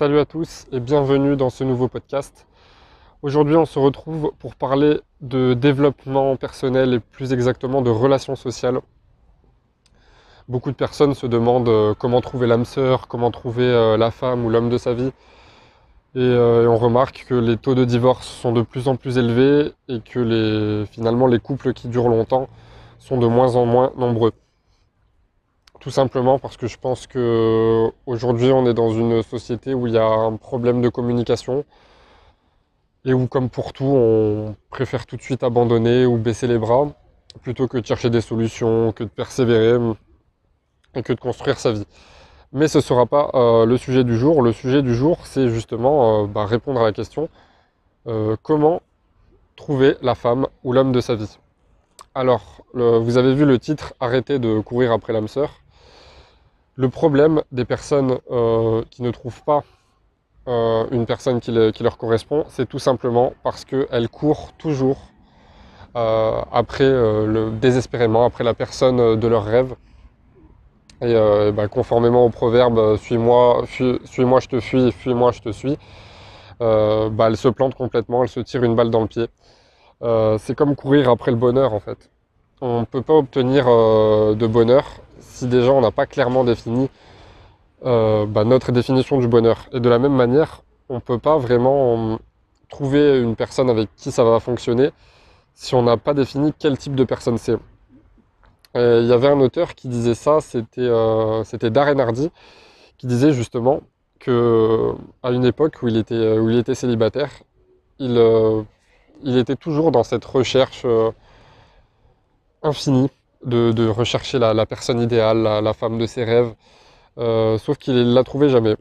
Salut à tous et bienvenue dans ce nouveau podcast. Aujourd'hui on se retrouve pour parler de développement personnel et plus exactement de relations sociales. Beaucoup de personnes se demandent euh, comment trouver l'âme sœur, comment trouver euh, la femme ou l'homme de sa vie. Euh, et, on remarque que les taux de divorce sont de plus en plus élevés et que finalement les couples qui durent longtemps sont de moins en moins nombreux. Tout simplement parce que je pense que aujourd'hui on est dans une société où il y a un problème de communication et où comme pour tout on préfère tout de suite abandonner ou baisser les bras plutôt que de chercher des solutions, que de persévérer et que de construire sa vie. Mais ce ne sera pas euh, le sujet du jour. Le sujet du jour, c'est justement euh, bah, répondre à la question euh, comment trouver la femme ou l'homme de sa vie. Alors, vous avez vu le titre Arrêtez de courir après l'âme sœur. Le problème des personnes euh, qui ne trouvent pas euh, une personne qui, leur correspond, c'est tout simplement parce qu'elles courent toujours euh, après, désespérément, après la personne de leur rêve. Et bah, conformément au proverbe suis-moi, suis-moi, je te fuis, fuis-moi, je te suis, bah, elles se plantent complètement, elles se tirent une balle dans le pied. c'est comme courir après le bonheur en fait. On ne peut pas obtenir de bonheur si déjà on n'a pas clairement défini euh, bah, notre définition du bonheur. Et de la même manière, on ne peut pas vraiment trouver une personne avec qui ça va fonctionner si on n'a pas défini quel type de personne c'est. Il y avait un auteur qui disait ça, c'était euh, Darren Hardy, qui disait justement que à une époque où il était, célibataire, il, euh, il était toujours dans cette recherche infinie de, rechercher la, personne idéale, la, femme de ses rêves, euh, sauf qu'il ne l'a trouvé jamais.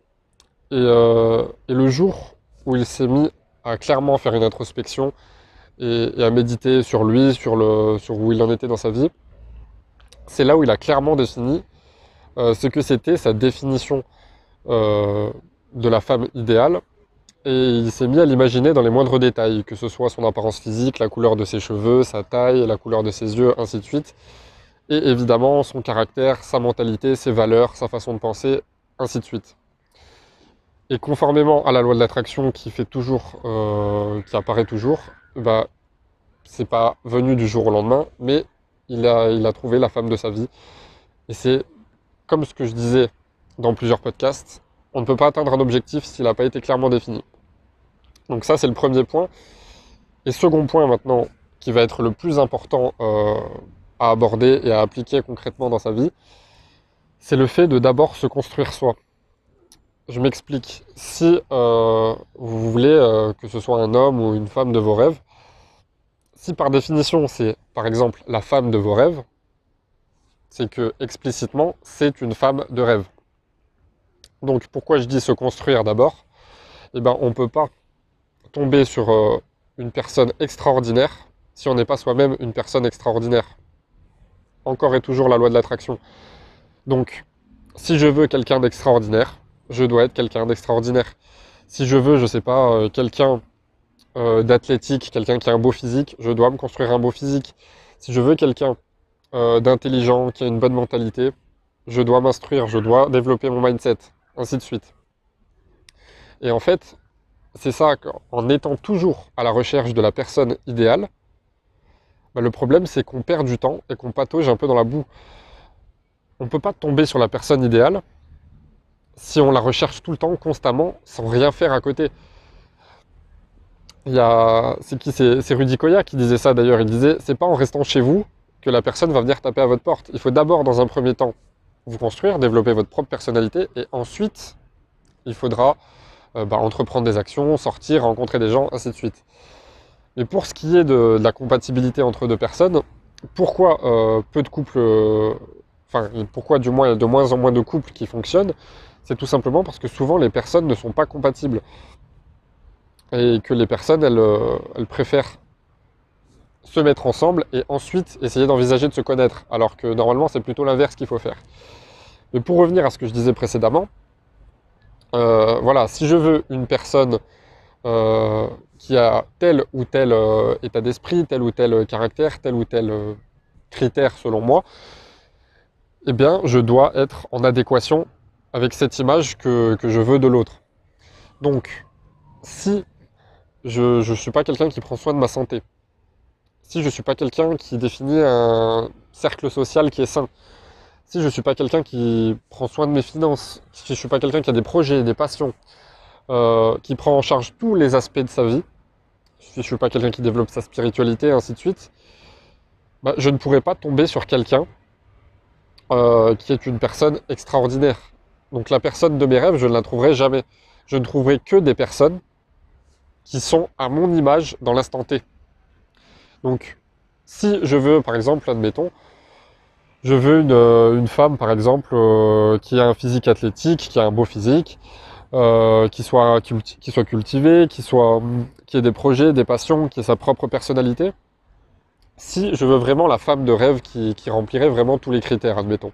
Euh, et, le jour où il s'est mis à clairement faire une introspection et, à méditer sur lui, sur, le, sur où il en était dans sa vie, c'est là où il a clairement défini euh, ce que c'était sa définition de la femme idéale. Et il s'est mis à l'imaginer dans les moindres détails, que ce soit son apparence physique, la couleur de ses cheveux, sa taille, la couleur de ses yeux, ainsi de suite et évidemment son caractère, sa mentalité, ses valeurs, sa façon de penser, ainsi de suite. Et conformément à la loi de l'attraction qui fait toujours, euh, qui apparaît toujours, bah, c'est pas venu du jour au lendemain, mais il a, il a trouvé la femme de sa vie. Et c'est comme ce que je disais dans plusieurs podcasts, on ne peut pas atteindre un objectif s'il n'a pas été clairement défini. Donc ça, c'est le premier point. Et second point maintenant, qui va être le plus important euh, à aborder et à appliquer concrètement dans sa vie, c'est le fait de d'abord se construire soi. Je m'explique. Si euh, vous voulez euh, que ce soit un homme ou une femme de vos rêves, si par définition c'est par exemple la femme de vos rêves, c'est que explicitement c'est une femme de rêve. Donc pourquoi je dis se construire d'abord? Eh bien on ne peut pas tomber sur euh, une personne extraordinaire si on n'est pas soi-même une personne extraordinaire encore et toujours la loi de l'attraction. Donc, si je veux quelqu'un d'extraordinaire, je dois être quelqu'un d'extraordinaire. Si je veux, je sais pas, euh, quelqu'un euh, d'athlétique, quelqu'un qui a un beau physique, je dois me construire un beau physique. Si je veux quelqu'un euh, d'intelligent, qui a une bonne mentalité, je dois m'instruire, je dois développer mon mindset, ainsi de suite. Et en fait, c'est ça, en étant toujours à la recherche de la personne idéale, bah, le problème c'est qu'on perd du temps et qu'on patauge un peu dans la boue. On ne peut pas tomber sur la personne idéale si on la recherche tout le temps, constamment, sans rien faire à côté. C'est qui c'est, Rudy Koya qui disait ça d'ailleurs. Il disait c'est pas en restant chez vous que la personne va venir taper à votre porte. Il faut d'abord, dans un premier temps, vous construire, développer votre propre personnalité, et ensuite, il faudra euh, bah, entreprendre des actions, sortir, rencontrer des gens, ainsi de suite. Mais pour ce qui est de, la compatibilité entre deux personnes, pourquoi euh, peu de couples, euh, enfin pourquoi du moins il y a de moins en moins de couples qui fonctionnent, c'est tout simplement parce que souvent les personnes ne sont pas compatibles. Et que les personnes, elles, euh, elles préfèrent se mettre ensemble et ensuite essayer d'envisager de se connaître. Alors que normalement c'est plutôt l'inverse qu'il faut faire. Mais pour revenir à ce que je disais précédemment, voilà, si je veux une personne qui a tel ou tel euh, état d'esprit, tel ou tel caractère, tel ou tel euh, critère selon moi, eh bien, je dois être en adéquation avec cette image que, je veux de l'autre. Donc, si je ne suis pas quelqu'un qui prend soin de ma santé, si je ne suis pas quelqu'un qui définit un cercle social qui est sain, si je ne suis pas quelqu'un qui prend soin de mes finances, si je ne suis pas quelqu'un qui a des projets, des passions, euh, qui prend en charge tous les aspects de sa vie, si je ne suis pas quelqu'un qui développe sa spiritualité, ainsi de suite, bah, je ne pourrais pas tomber sur quelqu'un euh, qui est une personne extraordinaire. Donc la personne de mes rêves, je ne la trouverai jamais. Je ne trouverai que des personnes qui sont à mon image dans l'instant T. Donc, si je veux, par exemple, admettons, je veux une, euh, femme, par exemple, euh, qui a un physique athlétique, qui a un beau physique, qui, soit cultivée, qui, soit, qui ait des projets, des passions, qui ait sa propre personnalité. Si je veux vraiment la femme de rêve qui, remplirait vraiment tous les critères, admettons.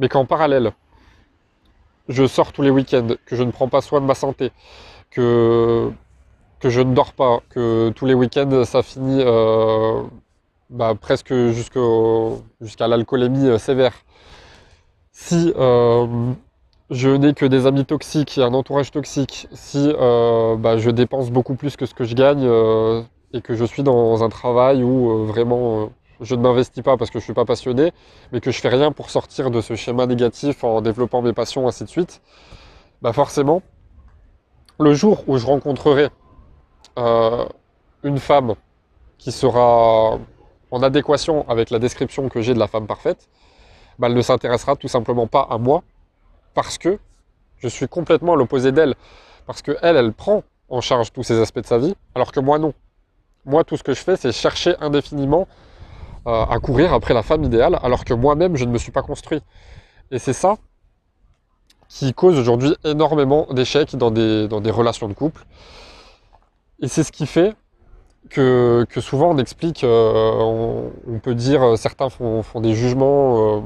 Mais qu'en parallèle, je sors tous les week-ends, que je ne prends pas soin de ma santé, que que je ne dors pas, que tous les week-ends ça finit euh, bah, presque jusqu'à l'alcoolémie euh, sévère. Si euh, je n'ai que des amis toxiques et un entourage toxique, si bah, je dépense beaucoup plus que ce que je gagne et que je suis dans un travail où vraiment je ne m'investis pas parce que je ne suis pas passionné, mais que je fais rien pour sortir de ce schéma négatif en développant mes passions, ainsi de suite, bah forcément, le jour où je rencontrerai euh, une femme qui sera en adéquation avec la description que j'ai de la femme parfaite, bah, elle ne s'intéressera tout simplement pas à moi parce que je suis complètement à l'opposé d'elle. Parce que elle, elle prend en charge tous ces aspects de sa vie, alors que moi non. Moi, tout ce que je fais, c'est chercher indéfiniment euh, à courir après la femme idéale, alors que moi-même, je ne me suis pas construit. Et c'est ça qui cause aujourd'hui énormément d'échecs dans des, dans des relations de couple. Et c'est ce qui fait que, souvent on explique, euh, on, peut dire, euh, certains font, des jugements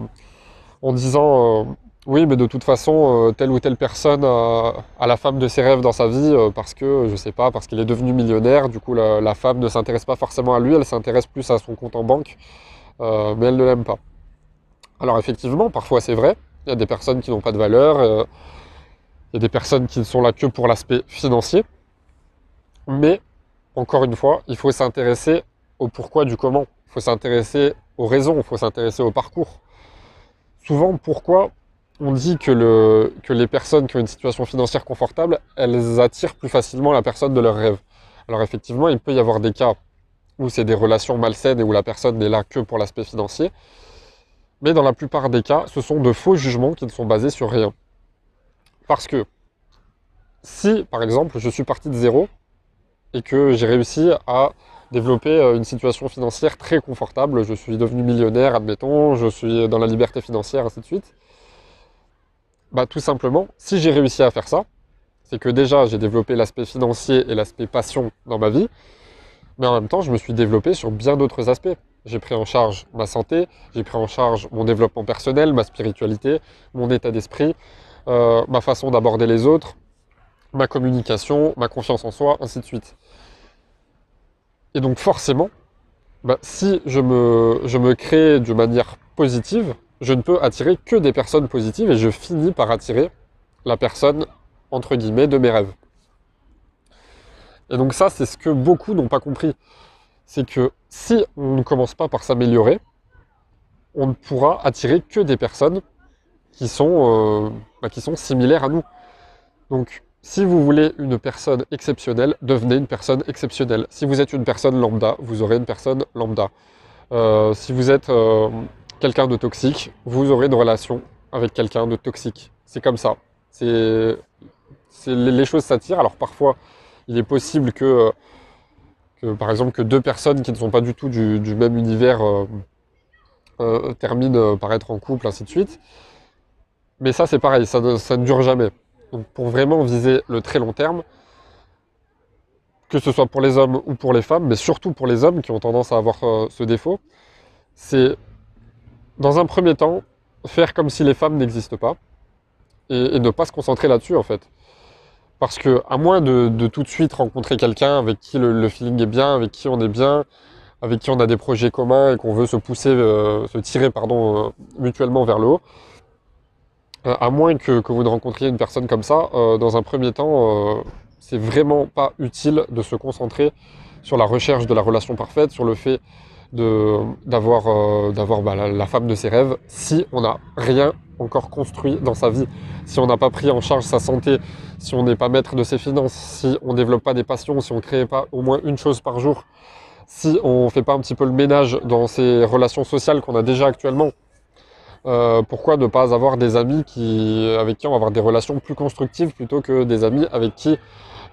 en disant oui, mais de toute façon, telle ou telle personne a, la femme de ses rêves dans sa vie parce que, je sais pas, parce qu'il est devenu millionnaire, du coup la, femme ne s'intéresse pas forcément à lui, elle s'intéresse plus à son compte en banque, mais elle ne l'aime pas. Alors effectivement, parfois c'est vrai, il y a des personnes qui n'ont pas de valeur, il y a des personnes qui ne sont là que pour l'aspect financier, mais, encore une fois, il faut s'intéresser au pourquoi du comment. Il faut s'intéresser aux raisons, il faut s'intéresser au parcours. Souvent, pourquoi on dit que, les personnes qui ont une situation financière confortable, elles attirent plus facilement la personne de leur rêve. Alors effectivement, il peut y avoir des cas où c'est des relations malsaines et où la personne n'est là que pour l'aspect financier. Mais dans la plupart des cas, ce sont de faux jugements qui ne sont basés sur rien. Parce que si, par exemple, je suis parti de zéro, et que j'ai réussi à développer euh, une situation financière très confortable. Je suis devenu millionnaire, admettons, je suis dans la liberté financière, ainsi de suite. Bah, tout simplement, si j'ai réussi à faire ça, c'est que déjà j'ai développé l'aspect financier et l'aspect passion dans ma vie, mais en même temps je me suis développé sur bien d'autres aspects. J'ai pris en charge ma santé, j'ai pris en charge mon développement personnel, ma spiritualité, mon état d'esprit, euh, ma façon d'aborder les autres, ma communication, ma confiance en soi, ainsi de suite. Et donc forcément, bah, si je me, je me crée de manière positive, je ne peux attirer que des personnes positives et je finis par attirer la personne, entre guillemets, de mes rêves. Et donc ça, c'est ce que beaucoup n'ont pas compris. C'est que si on ne commence pas par s'améliorer, on ne pourra attirer que des personnes qui sont, euh, bah, similaires à nous. Donc si vous voulez une personne exceptionnelle, devenez une personne exceptionnelle. Si vous êtes une personne lambda, vous aurez une personne lambda. Euh, si vous êtes euh, quelqu'un de toxique, vous aurez une relation avec quelqu'un de toxique. C'est comme ça. C'est, les choses s'attirent. Alors parfois, il est possible que, par exemple, que deux personnes qui ne sont pas du tout du, même univers euh, terminent par être en couple, ainsi de suite. Mais ça, c'est pareil, ça ne dure jamais. Donc pour vraiment viser le très long terme, que ce soit pour les hommes ou pour les femmes, mais surtout pour les hommes qui ont tendance à avoir euh, ce défaut, c'est dans un premier temps faire comme si les femmes n'existent pas et, ne pas se concentrer là-dessus en fait. Parce que à moins de, tout de suite rencontrer quelqu'un avec qui le, feeling est bien, avec qui on est bien, avec qui on a des projets communs et qu'on veut se pousser, euh, se tirer pardon, euh, mutuellement vers le haut, Euh, à moins que, que, vous ne rencontriez une personne comme ça, dans un premier temps, c'est vraiment pas utile de se concentrer sur la recherche de la relation parfaite, sur le fait d'avoir euh, bah, la, femme de ses rêves, si on n'a rien encore construit dans sa vie, si on n'a pas pris en charge sa santé, si on n'est pas maître de ses finances, si on ne développe pas des passions, si on ne crée pas au moins une chose par jour, si on ne fait pas un petit peu le ménage dans ces relations sociales qu'on a déjà actuellement, euh, pourquoi ne pas avoir des amis qui, avec qui on va avoir des relations plus constructives plutôt que des amis avec qui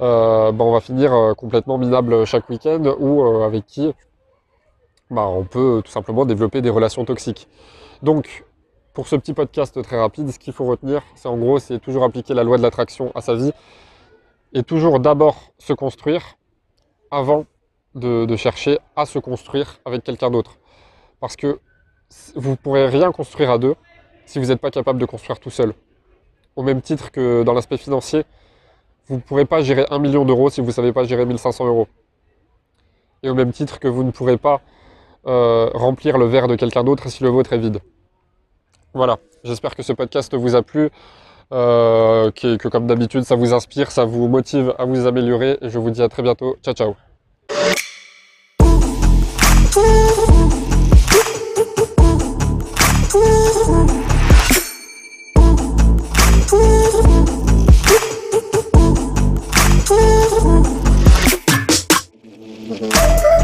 euh, bah, on va finir euh, complètement minable chaque week-end ou avec qui bah, on peut tout simplement développer des relations toxiques. Donc, pour ce petit podcast très rapide, ce qu'il faut retenir, c'est en gros, c'est toujours appliquer la loi de l'attraction à sa vie et toujours d'abord se construire avant de, chercher à se construire avec quelqu'un d'autre. Parce que vous ne pourrez rien construire à deux si vous n'êtes pas capable de construire tout seul. Au même titre que dans l'aspect financier, vous ne pourrez pas gérer un million d'euros si vous ne savez pas gérer 1500 euros. Et au même titre que vous ne pourrez pas euh, remplir le verre de quelqu'un d'autre si le vôtre est vide. Voilà, j'espère que ce podcast vous a plu, euh, que, comme d'habitude ça vous inspire, ça vous motive à vous améliorer. Et je vous dis à très bientôt. Ciao ciao